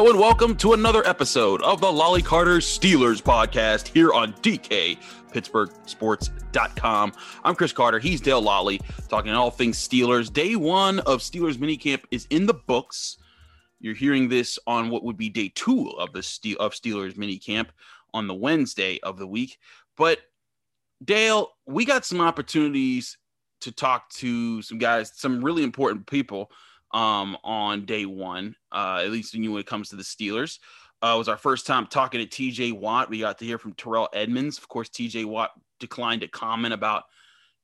Hello and welcome to another episode of the Lolley Carter Steelers podcast here on DK PittsburghSports.com. I'm Chris Carter. He's Dale Lolley, talking all things Steelers. Day one of Steelers minicamp is in the books. You're hearing this on what would be day two of the Steel of Steelers minicamp on the Wednesday of the week. But Dale, we got some opportunities to talk to some guys, some really important people um, on day one, uh, at least when it comes to the Steelers. Uh, it was our first time talking to TJ Watt. We got to hear from Terrell Edmunds. Of course, TJ Watt declined to comment about,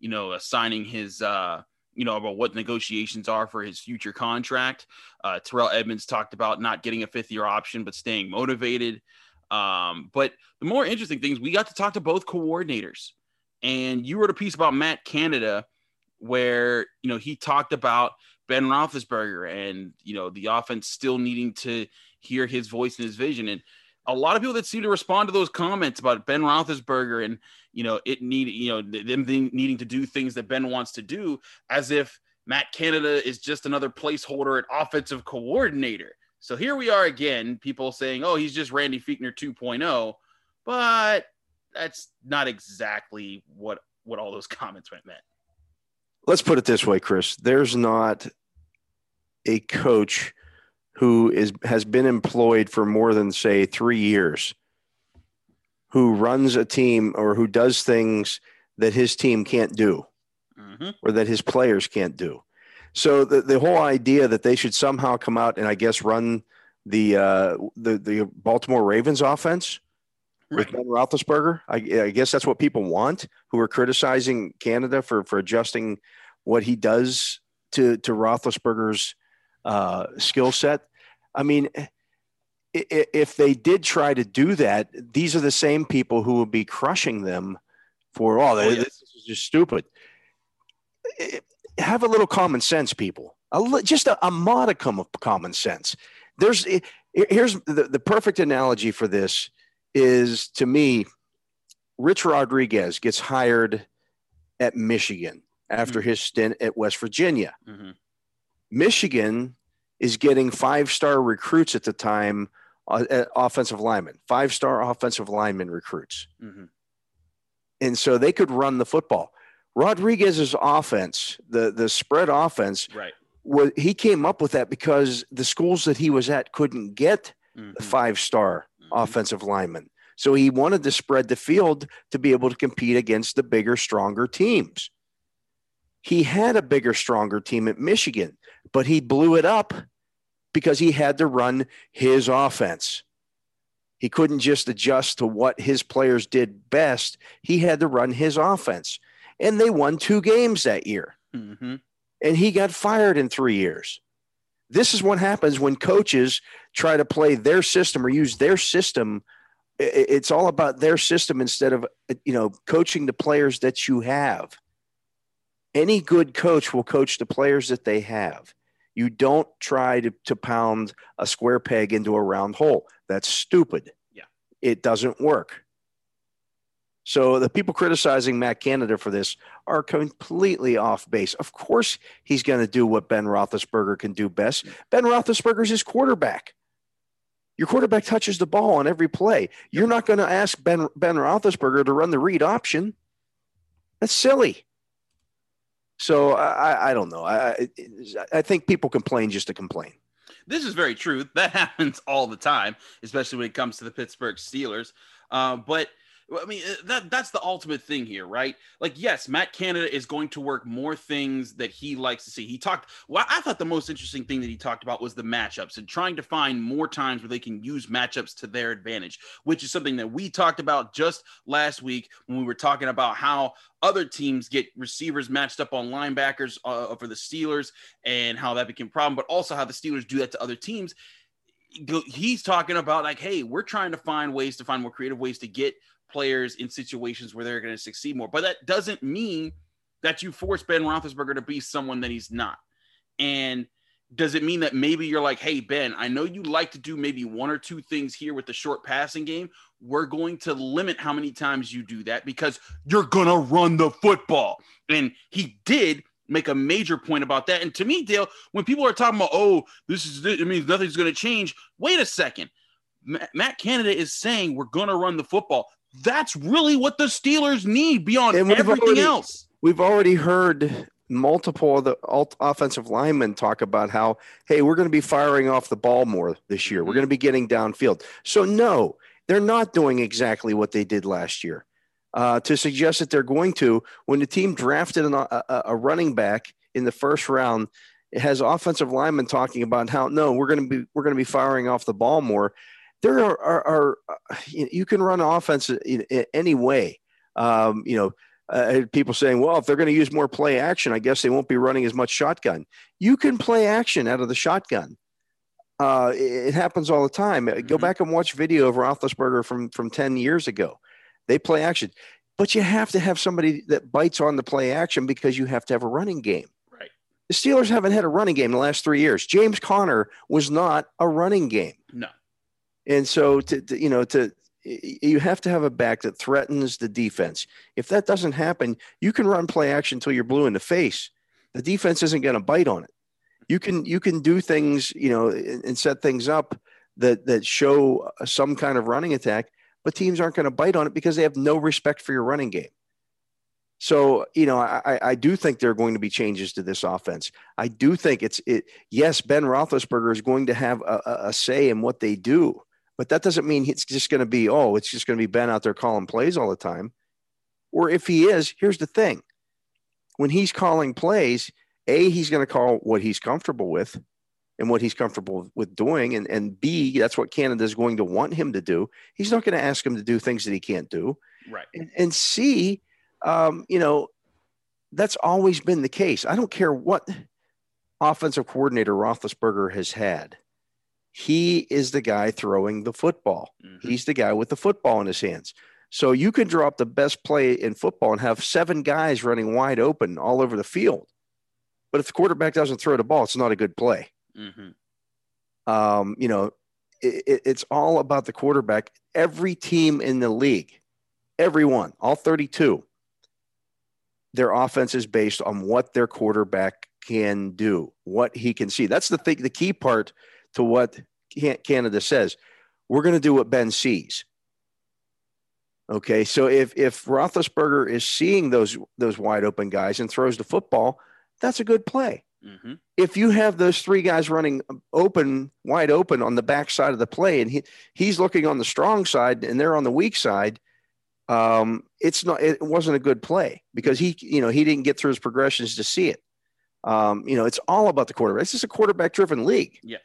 you know, assigning his, uh, you know, about what negotiations are for his future contract. Uh, Terrell Edmunds talked about not getting a fifth year option, but staying motivated. Um, but the more interesting things, we got to talk to both coordinators. And you wrote a piece about Matt Canada where, you know, he talked about Ben Roethlisberger and you know the offense still needing to hear his voice and his vision. And a lot of people that seem to respond to those comments about Ben Roethlisberger and you know it need you know them needing to do things that Ben wants to do, as if Matt Canada is just another placeholder at offensive coordinator. So here we are again, people saying, "Oh, he's just Randy Fichtner 2.0," but that's not exactly what what all those comments meant let's put it this way, Chris. There's not a coach who is has been employed for more than say three years who runs a team or who does things that his team can't do mm-hmm. or that his players can't do. So the, the whole idea that they should somehow come out and I guess run the uh, the the Baltimore Ravens offense right. with Ben Roethlisberger. I, I, guess that's what people want who are criticizing Canada for for adjusting what he does to to Roethlisberger's uh, skill set. I mean, if they did try to do that, these are the same people who would be crushing them for all. Oh, oh, yes. This is just stupid. Have a little common sense, people. A, just a, a modicum of common sense. There's here's the, the perfect analogy for this is to me, Rich Rodriguez gets hired at Michigan after mm-hmm. his stint at West Virginia. Mm-hmm. Michigan is getting five star recruits at the time, uh, offensive linemen, five star offensive lineman recruits. Mm-hmm. And so they could run the football. Rodriguez's offense, the, the spread offense, right. Was, he came up with that because the schools that he was at couldn't get mm-hmm. five star mm-hmm. offensive linemen. So he wanted to spread the field to be able to compete against the bigger, stronger teams. He had a bigger, stronger team at Michigan, but he blew it up because he had to run his offense. He couldn't just adjust to what his players did best. He had to run his offense. And they won two games that year. Mm-hmm. And he got fired in three years. This is what happens when coaches try to play their system or use their system. It's all about their system instead of you know coaching the players that you have any good coach will coach the players that they have. You don't try to, to pound a square peg into a round hole. That's stupid. Yeah. It doesn't work. So the people criticizing Matt Canada for this are completely off base. Of course, he's going to do what Ben Roethlisberger can do best. Ben Roethlisberger is his quarterback. Your quarterback touches the ball on every play. You're not going to ask Ben Ben Roethlisberger to run the read option. That's silly. So I, I don't know. I, I think people complain just to complain. This is very true. That happens all the time, especially when it comes to the Pittsburgh Steelers. Uh, but – I mean, uh, that that's the ultimate thing here, right? Like, yes, Matt Canada is going to work more things that he likes to see. He talked. Well, I thought the most interesting thing that he talked about was the matchups and trying to find more times where they can use matchups to their advantage, which is something that we talked about just last week when we were talking about how other teams get receivers matched up on linebackers uh, for the Steelers and how that became a problem, but also how the Steelers do that to other teams he's talking about like hey we're trying to find ways to find more creative ways to get players in situations where they're going to succeed more. But that doesn't mean that you force Ben Roethlisberger to be someone that he's not. And does it mean that maybe you're like, hey, Ben, I know you like to do maybe one or two things here with the short passing game. We're going to limit how many times you do that because you're going to run the football. And he did make a major point about that. And to me, Dale, when people are talking about, oh, this is it means nothing's going to change. Wait a second. Matt Canada is saying we're going to run the football. That's really what the Steelers need beyond everything already, else. We've already heard multiple of the offensive linemen talk about how, hey, we're going to be firing off the ball more this year. We're mm-hmm. going to be getting downfield. So, no, they're not doing exactly what they did last year. Uh, to suggest that they're going to, when the team drafted an, a, a running back in the first round, it has offensive linemen talking about how no, we're going to be we're going to be firing off the ball more. There are, are, are you can run offense in, in any way. Um, you know, uh, people saying, well, if they're going to use more play action, I guess they won't be running as much shotgun. You can play action out of the shotgun. Uh, it, it, happens all the time. Mm-hmm. Go back and watch video of Roethlisberger from from ten years ago. They play action, but you have to have somebody that bites on the play action because you have to have a running game. Right. The Steelers haven't had a running game in the last three years. James Conner was not a running game. No. And so to, to you know to you have to have a back that threatens the defense. If that doesn't happen, you can run play action until you're blue in the face. The defense isn't going to bite on it. You can you can do things, you know, and set things up that that show some kind of running attack, but teams aren't going to bite on it because they have no respect for your running game. So, you know, I, I do think there are going to be changes to this offense. I do think it's it. Yes, Ben Roethlisberger is going to have a, a say in what they do but that doesn't mean it's just going to be, oh, it's just going to be Ben out there calling plays all the time. Or if he is, here's the thing when he's calling plays, A, he's going to call what he's comfortable with and what he's comfortable with doing. And, and B, that's what Canada is going to want him to do. He's not going to ask him to do things that he can't do. Right. And, and C, um, you know, that's always been the case. I don't care what offensive coordinator Roethlisberger has had he is the guy throwing the football. Mm-hmm. He's the guy with the football in his hands. So you can drop the best play in football and have seven guys running wide open all over the field. But if the quarterback doesn't throw the ball, it's not a good play. Mm-hmm. Um, you know, it, it's all about the quarterback. Every team in the league, everyone, all 32, their offense is based on what their quarterback can do, what he can see. That's the thing, the key part – to what Canada says. We're going to do what Ben sees. Okay, so if if Roethlisberger is seeing those those wide open guys and throws the football, that's a good play. Mm-hmm. If you have those three guys running open, wide open on the back side of the play, and he he's looking on the strong side and they're on the weak side, um, it's not it wasn't a good play because he you know he didn't get through his progressions to see it. Um, you know, it's all about the quarterback. This is a quarterback driven league. Yeah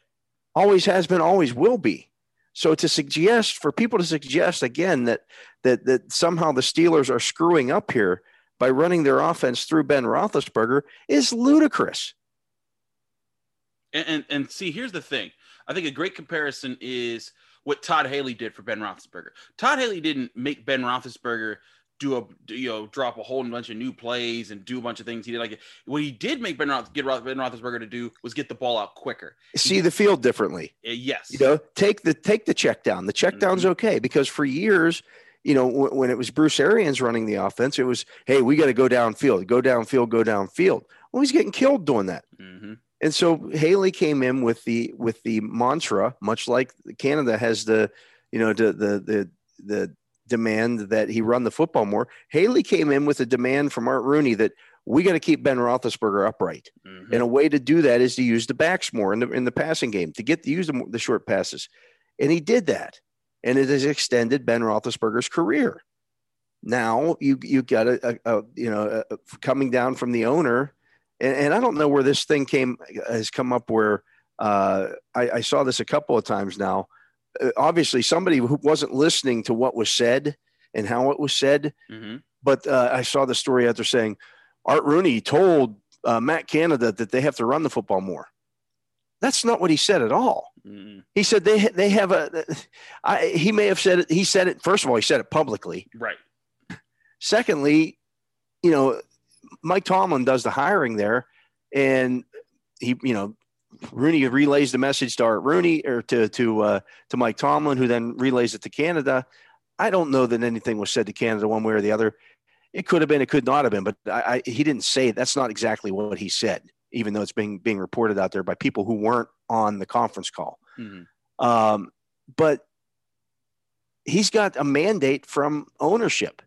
always has been, always will be. So to suggest for people to suggest again that that that somehow the Steelers are screwing up here by running their offense through Ben Roethlisberger is ludicrous. And, and, and see, here's the thing. I think a great comparison is what Todd Haley did for Ben Roethlisberger. Todd Haley didn't make Ben Roethlisberger do a you know drop a whole bunch of new plays and do a bunch of things. He did like what he did make Ben Roth, get Ben Roethlisberger to do was get the ball out quicker. See the field differently. Uh, yes, you know take the take the check down. The check down's mm-hmm. okay because for years. You know, w- when it was Bruce Arians running the offense, it was, hey, we got to go downfield, go downfield, go downfield. Well, he's getting killed doing that. Mm-hmm. And so Haley came in with the with the mantra, much like Canada has the, you know, the the the the demand that he run the football more. Haley came in with a demand from Art Rooney that we got to keep Ben Roethlisberger upright. Mm-hmm. And a way to do that is to use the backs more in the, in the passing game to get to use the, the short passes. And he did that. And it has extended Ben Roethlisberger's career. Now you you got a, a, a you know a, coming down from the owner, and, and, I don't know where this thing came has come up. Where uh, I, I saw this a couple of times now obviously somebody who wasn't listening to what was said and how it was said. Mm-hmm. But uh, I saw the story out there saying Art Rooney told uh, Matt Canada that they have to run the football more. That's not what he said at all. Mm-hmm. He said they they have a. I, he may have said it. He said it. First of all, he said it publicly. Right. Secondly, you know, Mike Tomlin does the hiring there, and he you know Rooney relays the message to Art Rooney or to to uh, to Mike Tomlin, who then relays it to Canada. I don't know that anything was said to Canada one way or the other. It could have been, it could not have been, but I, I, he didn't say that's not exactly what he said, even though it's being being reported out there by people who weren't on the conference call. Mm-hmm. Um, but he's got a mandate from ownership,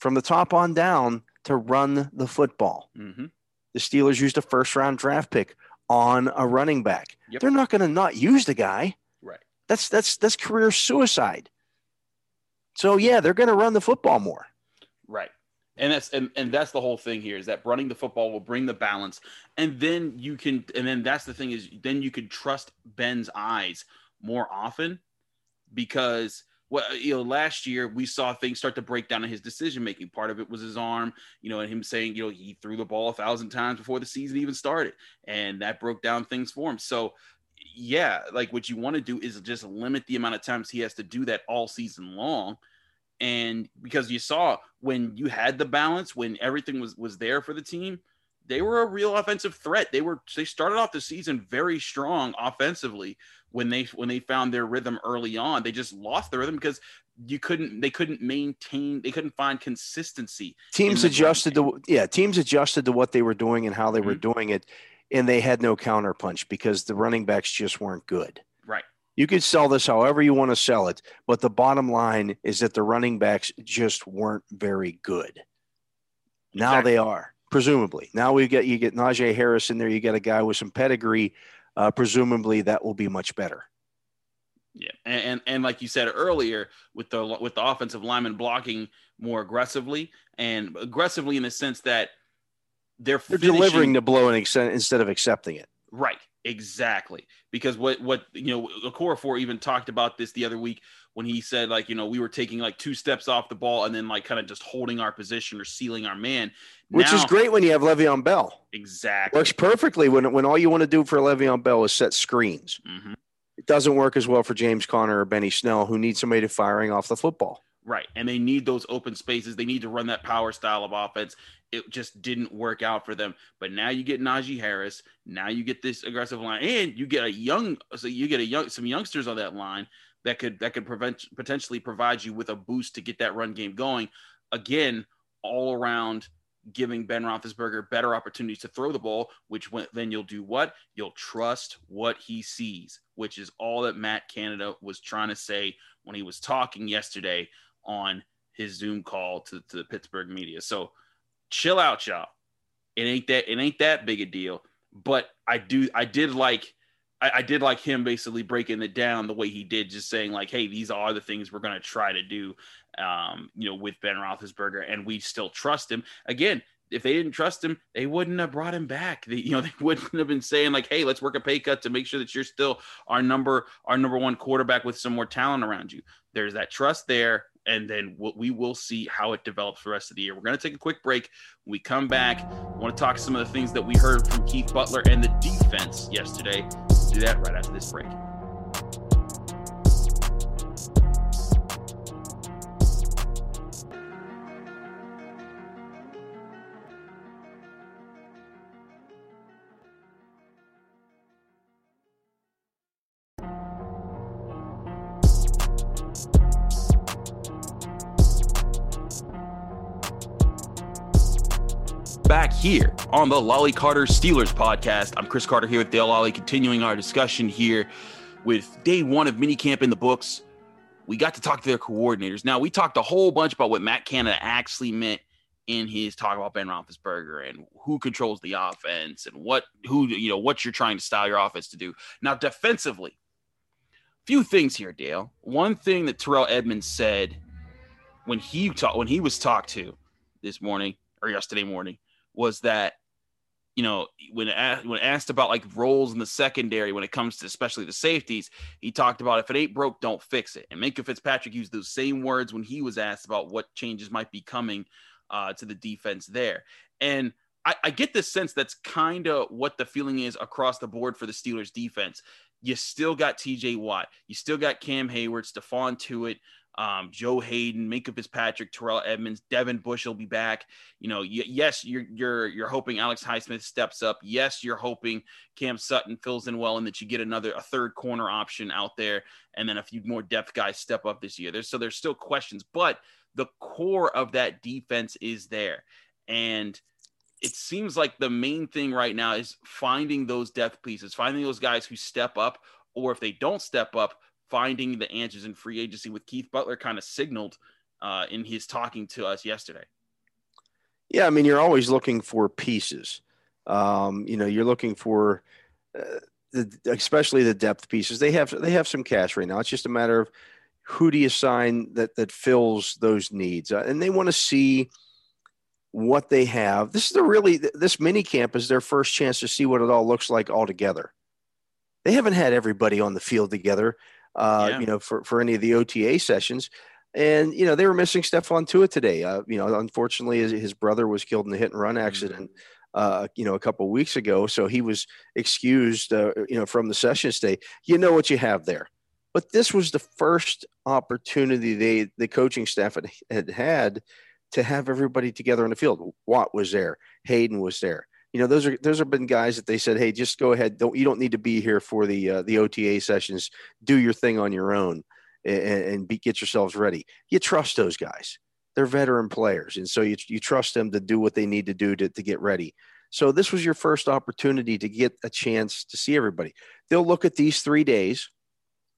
from the top on down, to run the football. Mm-hmm. The Steelers used a first round draft pick on a running back. Yep. They're not going to not use the guy. Right. That's that's that's career suicide. So yeah, they're going to run the football more. Right. And that's and, and that's the whole thing here is that running the football will bring the balance. And then you can and then that's the thing is then you can trust Ben's eyes more often because well, uh, you know, last year we saw things start to break down in his decision making. Part of it was his arm, you know, and him saying, you know, he threw the ball a thousand times before the season even started, and that broke down things for him. So, yeah, like what you want to do is just limit the amount of times he has to do that all season long. And because you saw when you had the balance, when everything was was there for the team, they were a real offensive threat. They were they started off the season very strong offensively when they when they found their rhythm early on. They just lost their rhythm because you couldn't they couldn't maintain they couldn't find consistency. Teams adjusted to yeah, teams adjusted to what they were doing and how they mm-hmm. were doing it and they had no counterpunch because the running backs just weren't good. Right. You could sell this however you want to sell it, but the bottom line is that the running backs just weren't very good. Now exactly. they are presumably. Now we get you get Najee Harris in there. You get a guy with some pedigree. Uh, presumably, that will be much better. Yeah, and, and, and like you said earlier, with the with the offensive lineman blocking more aggressively and aggressively in the sense that they're they're delivering the blow instead of accepting it. Right, exactly. Because what what you know, Okorafor even talked about this the other week when he said like you know we were taking like two steps off the ball and then like kind of just holding our position or sealing our man which now, is great when you have Le'Veon Bell. Exactly. Works perfectly when, when all you want to do for Le'Veon Bell is set screens. Mm-hmm. It doesn't work as well for James Conner or Benny Snell, who need somebody to firing off the football. Right. And they need those open spaces. They need to run that power style of offense. It just didn't work out for them. But now you get Najee Harris. Now you get this aggressive line. And you get a young, so you get a young some youngsters on that line that could that could prevent potentially provide you with a boost to get that run game going. Again, all around giving Ben Roethlisberger better opportunities to throw the ball, which then you'll do what? You'll trust what he sees, which is all that Matt Canada was trying to say when he was talking yesterday on his Zoom call to, to the Pittsburgh media. So chill out, y'all. It ain't that it ain't that big a deal. But I do I did like I, I, did like him basically breaking it down the way he did, just saying like, "Hey, these are the things we're going to try to do," um, you know, with Ben Roethlisberger, and we still trust him. Again, if they didn't trust him, they wouldn't have brought him back. They, you know, they wouldn't have been saying like, "Hey, let's work a pay cut to make sure that you're still our number, our number one quarterback with some more talent around you." There's that trust there, and then we will see how it develops for the rest of the year. We're going to take a quick break. When we come back, I want to talk some of the things that we heard from Keith Butler and the defense yesterday do that right after this break. Back here on the Lolley Carter Steelers podcast. I'm Chris Carter here with Dale Lolley, continuing our discussion here with day one of minicamp in the books. We got to talk to their coordinators. Now, we talked a whole bunch about what Matt Canada actually meant in his talk about Ben Roethlisberger and who controls the offense and what who you know what you're trying to style your offense to do. Now, defensively, few things here, Dale. One thing that Terrell Edmunds said when he talked when he was talked to this morning or yesterday morning was that you know when asked, when asked about like roles in the secondary when it comes to especially the safeties, he talked about if it ain't broke, don't fix it. And Minkah Fitzpatrick used those same words when he was asked about what changes might be coming uh, to the defense there. And I, I get this sense that's kind of what the feeling is across the board for the Steelers defense. You still got TJ Watt, you still got Cam Heyward, Stephon Tuitt, um, Joe Haden, Minkah Fitzpatrick, Terrell Edmunds, Devin Bush will be back. You know, y- yes, you're you're you're hoping Alex Highsmith steps up. Yes, you're hoping Cam Sutton fills in well and that you get another a third corner option out there, and then a few more depth guys step up this year. There's so there's still questions, but the core of that defense is there. And it seems like the main thing right now is finding those depth pieces, finding those guys who step up, or if they don't step up, finding the answers in free agency. With Keith Butler kind of signaled uh, in his talking to us yesterday. Yeah, I mean, you're always looking for pieces. Um, you know, you're looking for, uh, the, especially the depth pieces. They have they have some cash right now. It's just a matter of who do you sign that that fills those needs, uh, and they want to see what they have. This is the really this mini camp is their first chance to see what it all looks like all together. They haven't had everybody on the field together, uh, yeah. you know, for for any of the OTA sessions. And you know they were missing Stephon Tuitt today. Uh, you know, unfortunately, his, his, brother was killed in a hit and run accident. Mm-hmm. Uh, you know, a couple weeks ago, so he was excused. Uh, you know, from the session stay. You know what you have there. But this was the first opportunity they the coaching staff had had, had to have everybody together in the field. Watt was there, Haden was there. You know, those are those have been guys that they said, "Hey, just go ahead. Don't you don't need to be here for the uh, the OTA sessions. Do your thing on your own." and, and be, get yourselves ready. You trust those guys. They're veteran players. And so you, you trust them to do what they need to do to, to get ready. So this was your first opportunity to get a chance to see everybody. They'll look at these three days,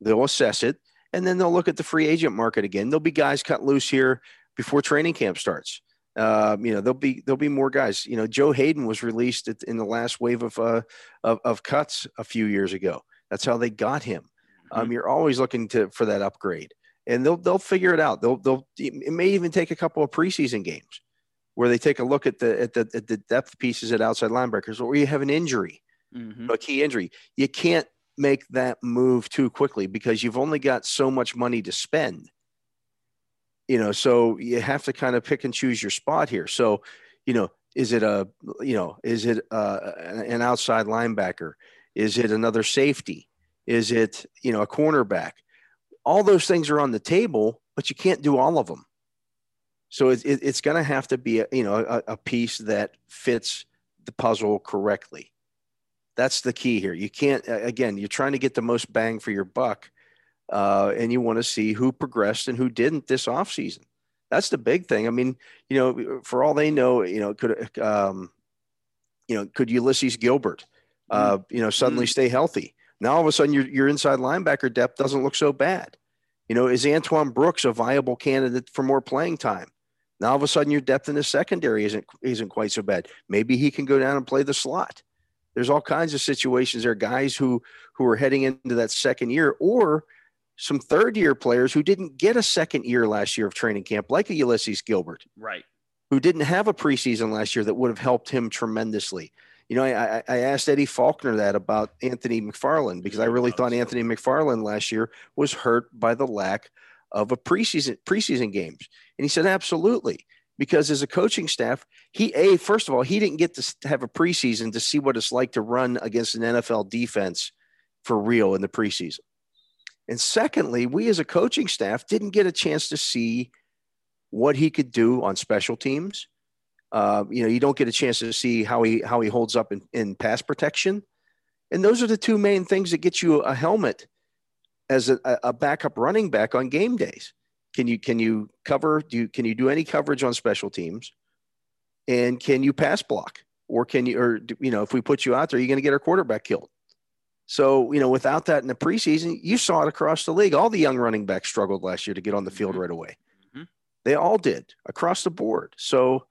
they'll assess it, and then they'll look at the free agent market again. There'll be guys cut loose here before training camp starts. Um, you know, there'll be there'll be more guys. You know, Joe Haden was released in the last wave of, uh, of of cuts a few years ago. That's how they got him. Um, mm-hmm. you're always looking to for that upgrade, and they'll they'll figure it out. They'll they'll it may even take a couple of preseason games where they take a look at the at the at the depth pieces at outside linebackers, or you have an injury, mm-hmm. a key injury. You can't make that move too quickly because you've only got so much money to spend. You know, so you have to kind of pick and choose your spot here. So, you know, is it a you know is it uh, an outside linebacker? Is it another safety? Is it, you know, a cornerback? All those things are on the table, but you can't do all of them. So it, it, it's going to have to be, a, you know, a, a piece that fits the puzzle correctly. That's the key here. You can't, again, you're trying to get the most bang for your buck, uh, and you want to see who progressed and who didn't this offseason. That's the big thing. I mean, you know, for all they know, you know, could, um, you know, could Ulysses Gilbert, uh, mm-hmm. you know, suddenly mm-hmm. stay healthy? Now all of a sudden your, your inside linebacker depth doesn't look so bad. You know, is Antoine Brooks a viable candidate for more playing time? Now all of a sudden your depth in the secondary isn't isn't quite so bad. Maybe he can go down and play the slot. There's all kinds of situations. There are guys who who are heading into that second year, or some third year players who didn't get a second year last year of training camp, like a Ulysses Gilbert, right? Who didn't have a preseason last year that would have helped him tremendously. You know, I, I asked Eddie Faulkner that about Anthony McFarland because I really thought Anthony McFarland last year was hurt by the lack of a preseason preseason games, and he said absolutely because as a coaching staff, he a first of all he didn't get to have a preseason to see what it's like to run against an NFL defense for real in the preseason, and secondly, we as a coaching staff didn't get a chance to see what he could do on special teams uh, you know, you don't get a chance to see how he how he holds up in, in pass protection, and those are the two main things that get you a helmet as a, a backup running back on game days. Can you can you cover? Do you, can you do any coverage on special teams? And can you pass block? Or can you or you know if we put you out there, you're going to get our quarterback killed. So you know without that in the preseason, you saw it across the league. All the young running backs struggled last year to get on the field mm-hmm. right away. Mm-hmm. They all did across the board. So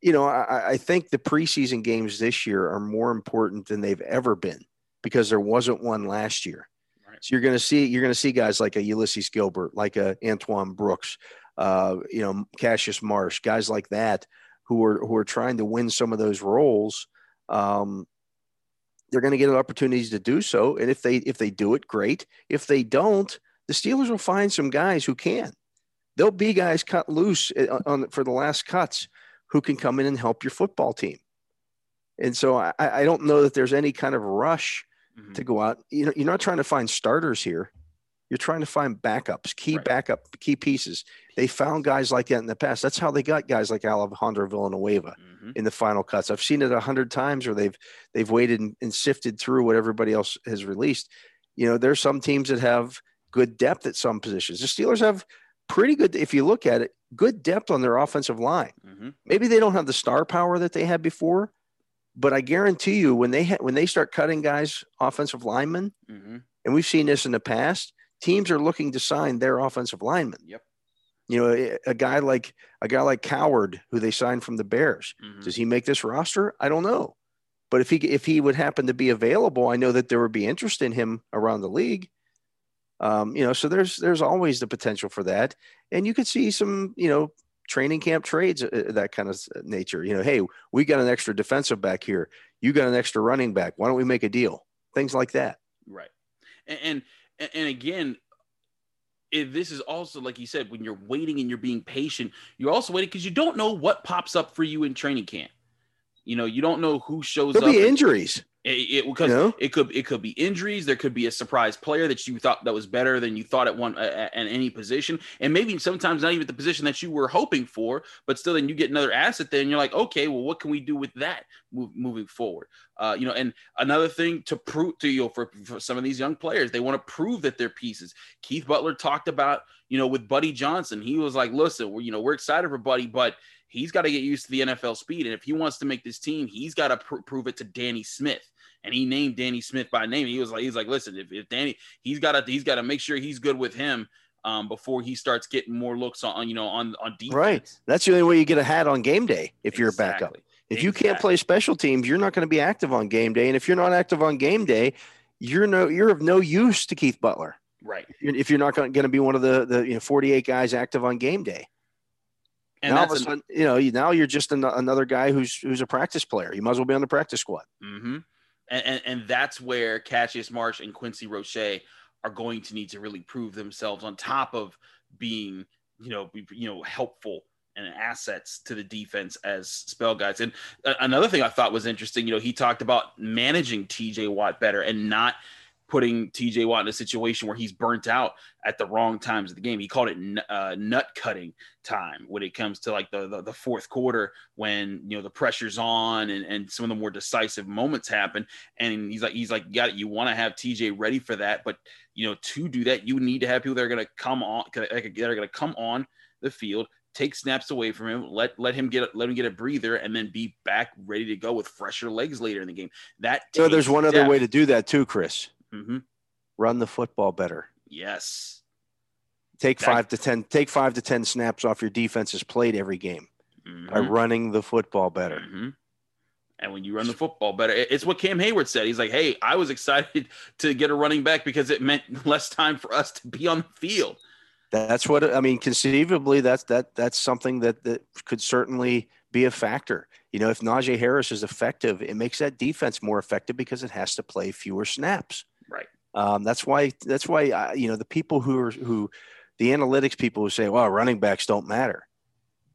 you know, I, I, think the preseason games this year are more important than they've ever been because there wasn't one last year. Right. So you're going to see you're going to see guys like a Ulysses Gilbert, like a Antoine Brooks, uh, you know, Cassius Marsh, guys like that who are who are trying to win some of those roles. Um, they're going to get opportunities to do so, and if they if they do it, great. If they don't, the Steelers will find some guys who can. There'll be guys cut loose uh, on, for the last cuts who can come in and help your football team. And so I, I don't know that there's any kind of rush mm-hmm. to go out. You know, you're not trying to find starters here. You're trying to find backups, key right. backup, key pieces. They found guys like that in the past. That's how they got guys like Alejandro Villanueva mm-hmm. in the final cuts. I've seen it a hundred times where they've they've waited and, and sifted through what everybody else has released. You know, there's some teams that have good depth at some positions. The Steelers have pretty good. If you look at it, good depth on their offensive line. Mm-hmm. Maybe they don't have the star power that they had before, but I guarantee you when they ha- when they start cutting guys offensive linemen, Mm-hmm. and we've seen this in the past, teams are looking to sign their offensive linemen. Yep. You know, a, a guy like a guy like Coward, who they signed from the Bears, Mm-hmm. does he make this roster? I don't know, but if he if he would happen to be available, I know that there would be interest in him around the league. Um, you know, so there's there's always the potential for that, and you could see some you know training camp trades uh, that kind of nature. You know, hey, we got an extra defensive back here, you got an extra running back. Why don't we make a deal? Things like that. Right. And and, and again, if this is also like you said, when you're waiting and you're being patient, you're also waiting because you don't know what pops up for you in training camp. You know, you don't know who shows There'll up. be injuries. It, it- because You know? it could it could be injuries. There could be a surprise player that you thought that was better than you thought at one at, at any position, and maybe sometimes not even the position that you were hoping for. But still, then you get another asset there, and you're like, okay, well, what can we do with that move, moving forward? Uh, you know, and another thing to prove to you know, for, for some of these young players, they want to prove that they're pieces. Keith Butler talked about you know with Buddy Johnson, he was like, listen, we're you know we're excited for Buddy, but he's got to get used to the NFL speed. And if he wants to make this team, he's got to pr- prove it to Danny Smith. And he named Danny Smith by name. He was like, he's like, listen, if, if Danny, he's got to, he's got to make sure he's good with him um, before he starts getting more looks on, you know, on on defense. Right. That's the only way you get a hat on game day if you're a backup. Exactly. If you can't play special teams, you're not going to be active on game day. And if you're not active on game day, you're no you're of no use to Keith Butler. right, You're- If you're not going to be one of the the you know 48 guys active on game day, and now all of a sudden, you know, you, now you're just an, another guy who's who's a practice player. You might as well be on the practice squad. hmm And, and and that's where Cassius Marsh and Quincy Roche are going to need to really prove themselves on top of being, you know, be- you know, helpful and assets to the defense as spell guys. And another thing I thought was interesting, you know, he talked about managing TJ Watt better and not putting TJ Watt in a situation where he's burnt out at the wrong times of the game. He called it n- uh, nut cutting time when it comes to like the, the the fourth quarter when you know the pressure's on and, and some of the more decisive moments happen. And he's like he's like, got it. You want to have TJ ready for that, but you know to do that, you need to have people that are going to come on that are going to come on the field. Take snaps away from him. Let let him get let him get a breather, and then be back ready to go with fresher legs later in the game. That know, there's one other way to do that too, Chris. Mhm. Run the football better. Yes. Take That- five to ten. Take five to ten snaps off your defense's plate every game by Mhm. running the football better. Mhm. And when you run the football better, it's what Cam Heyward said. He's like, "Hey, I was excited to get a running back because it meant less time for us to be on the field." That's what I mean. Conceivably, that's that that's something that that could certainly be a factor. You know, if Najee Harris is effective, it makes that defense more effective because it has to play fewer snaps. Right. Um, that's why that's why uh, you know the people who are who the analytics people who say, "Well, running backs don't matter."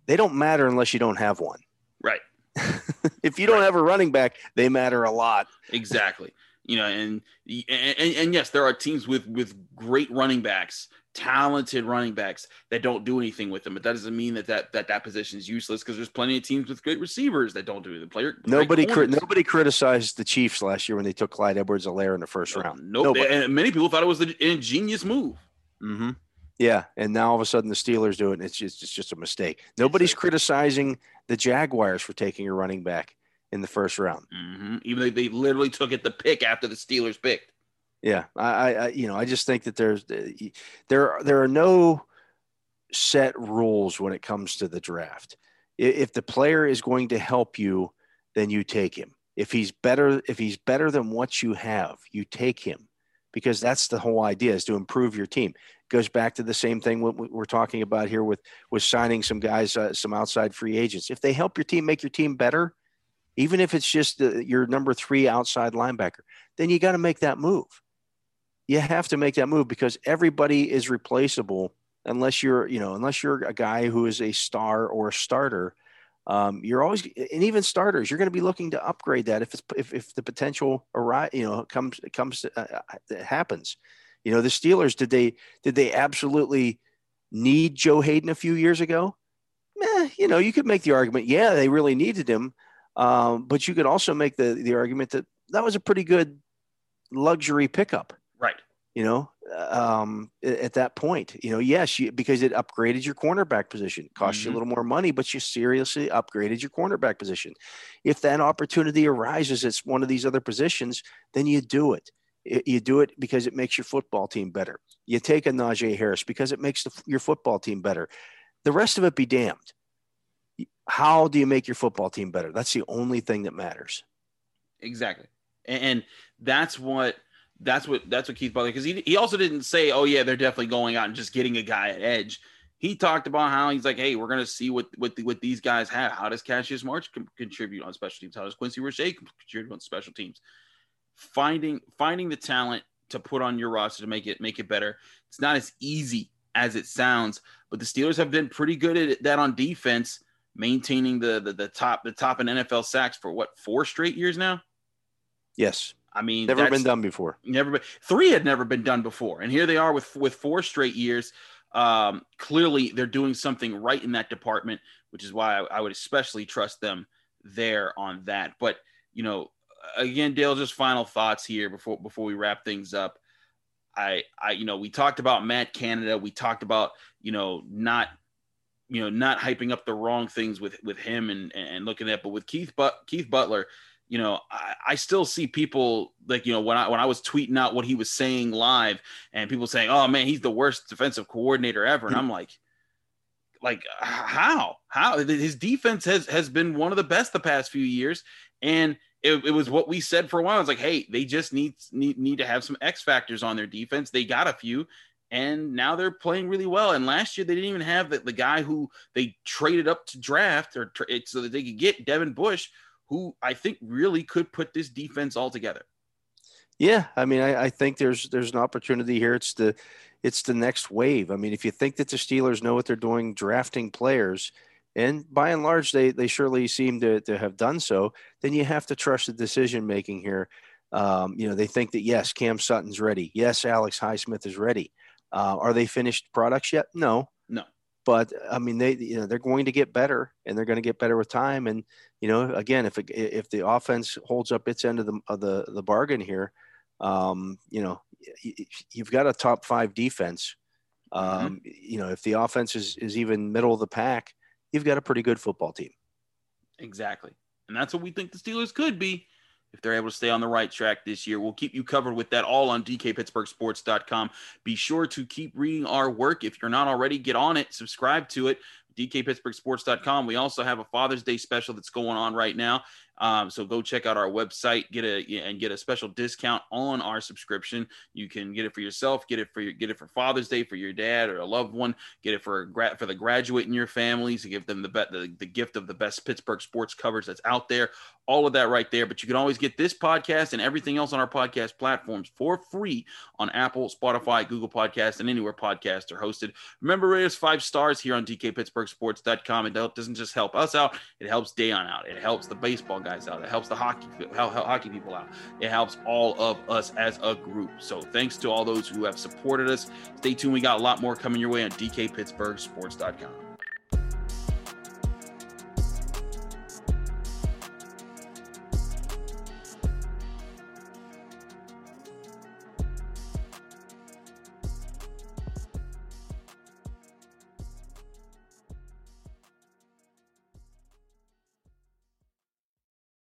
They don't matter unless you don't have one. Right. if you don't have a running back, they matter a lot. Exactly. you know, and, and and yes, there are teams with with great running backs, talented running backs that don't do anything with them, but that doesn't mean that that that, that position is useless because there's plenty of teams with great receivers that don't do the player. Nobody cri- nobody criticized the Chiefs last year when they took Clyde Edwards-Helaire in the first round. Nope. And many people thought it was an ingenious move. Mm-hmm. Yeah, and now all of a sudden the Steelers do it, and it's just it's just a mistake. Nobody's Exactly. criticizing the Jaguars for taking a running back in the first round. hmm Even though they literally took it the pick after the Steelers picked. Yeah, I, I, you know, I just think that there's there there are no set rules when it comes to the draft. If the player is going to help you, then you take him. If he's better, if he's better than what you have, you take him, because that's the whole idea is to improve your team. Goes back to the same thing we're talking about here with with signing some guys, uh, some outside free agents. If they help your team make your team better, even if it's just uh, your number three outside linebacker, then you got to make that move you have to make that move because everybody is replaceable unless you're you know unless you're a guy who is a star or a starter. Um, you're always and even starters you're going to be looking to upgrade that if it's if, if the potential arise you know comes comes uh, it happens. You know the steelers did they did they absolutely need joe haden a few years ago? Meh, you know you could make the argument yeah they really needed him um, but you could also make the the argument that that was a pretty good luxury pickup. You know um, at that point. You know, yes, you, because it upgraded your cornerback position, cost mm-hmm. you a mm-hmm. little more money, but you seriously upgraded your cornerback position. If that opportunity arises, it's one of these other positions, then you do it. You do it because it makes your football team better. You take a Najee Harris because it makes the, your football team better. The rest of it be damned. How do you make your football team better? That's the only thing that matters. Exactly. And that's what – that's what that's what Keith Butler because he he also didn't say, oh yeah, they're definitely going out and just getting a guy at edge. He talked about how he's like, hey, we're gonna see what what the, what these guys have. How does Cassius Marsh contribute on special teams? How does Quincy Roche contribute on special teams? Finding finding the talent to put on your roster to make it make it better. It's not as easy as it sounds, but the Steelers have been pretty good at that on defense, maintaining the the, the top the top in NFL sacks for what four straight years now. Yes. I mean, never been done before. Never been three had never been done before, and here they are with with four straight years. Um, clearly, they're doing something right in that department, which is why I, I would especially trust them there on that. But you know, again, Dale, just final thoughts here before before we wrap things up. I, I, you know, we talked about Matt Canada. We talked about, you know, not, you know, not hyping up the wrong things with with him and and looking at, but with Keith, but Keith Butler, you know, I, I, still see people like, you know, when I when I was tweeting out what he was saying live and people saying, Oh man, he's the worst defensive coordinator ever. And I'm like, like how? How his defense has has been one of the best the past few years. And it, it was what we said for a while. It's like, hey, they just need need need to have some X factors on their defense. They got a few, and now they're playing really well. And last year they didn't even have the, the guy who they traded up to draft or tra- so that they could get Devin Bush, who I think really could put this defense all together. Yeah, I mean, I, I, think there's there's an opportunity here. It's the it's the next wave. I mean, if you think that the Steelers know what they're doing, drafting players, and by and large they they surely seem to to have done so, then you have to trust the decision making here. Um, you know, they think that yes, Cam Sutton's ready. Yes, Alex Highsmith is ready. Uh, are they finished products yet? No, no. But I mean, they you know they're going to get better, and they're going to get better with time. And you know, again, if if the offense holds up its end of the of the the bargain here, um, you know, you've got a top five defense. Mm-hmm. Um, mm-hmm. You know, if the offense is is even middle of the pack, you've got a pretty good football team. Exactly, and that's what we think the Steelers could be if they're able to stay on the right track this year. We'll keep you covered with that all on dkpittsburghsports.com. Be sure to keep reading our work. If you're not already, get on it, subscribe to it dkpittsburghsports.com. We also have a Father's Day special that's going on right now. Um, so go check out our website, get a and get a special discount on our subscription. You can get it for yourself, get it for your get it for Father's Day for your dad or a loved one, get it for a for the graduate in your family to give them the, be- the the gift of the best Pittsburgh sports covers that's out there. All of that right there. But you can always get this podcast and everything else on our podcast platforms for free on Apple, Spotify, Google Podcast, and anywhere podcasts are hosted. Remember, rate us five stars here on DKPittsburghSports.com. It doesn't just help us out; it helps Dejan out. It helps the baseball guys out. It helps the hockey hockey people out. It helps all of us as a group. So thanks to all those who have supported us. Stay tuned. We got a lot more coming your way on DKPittsburghSports.com.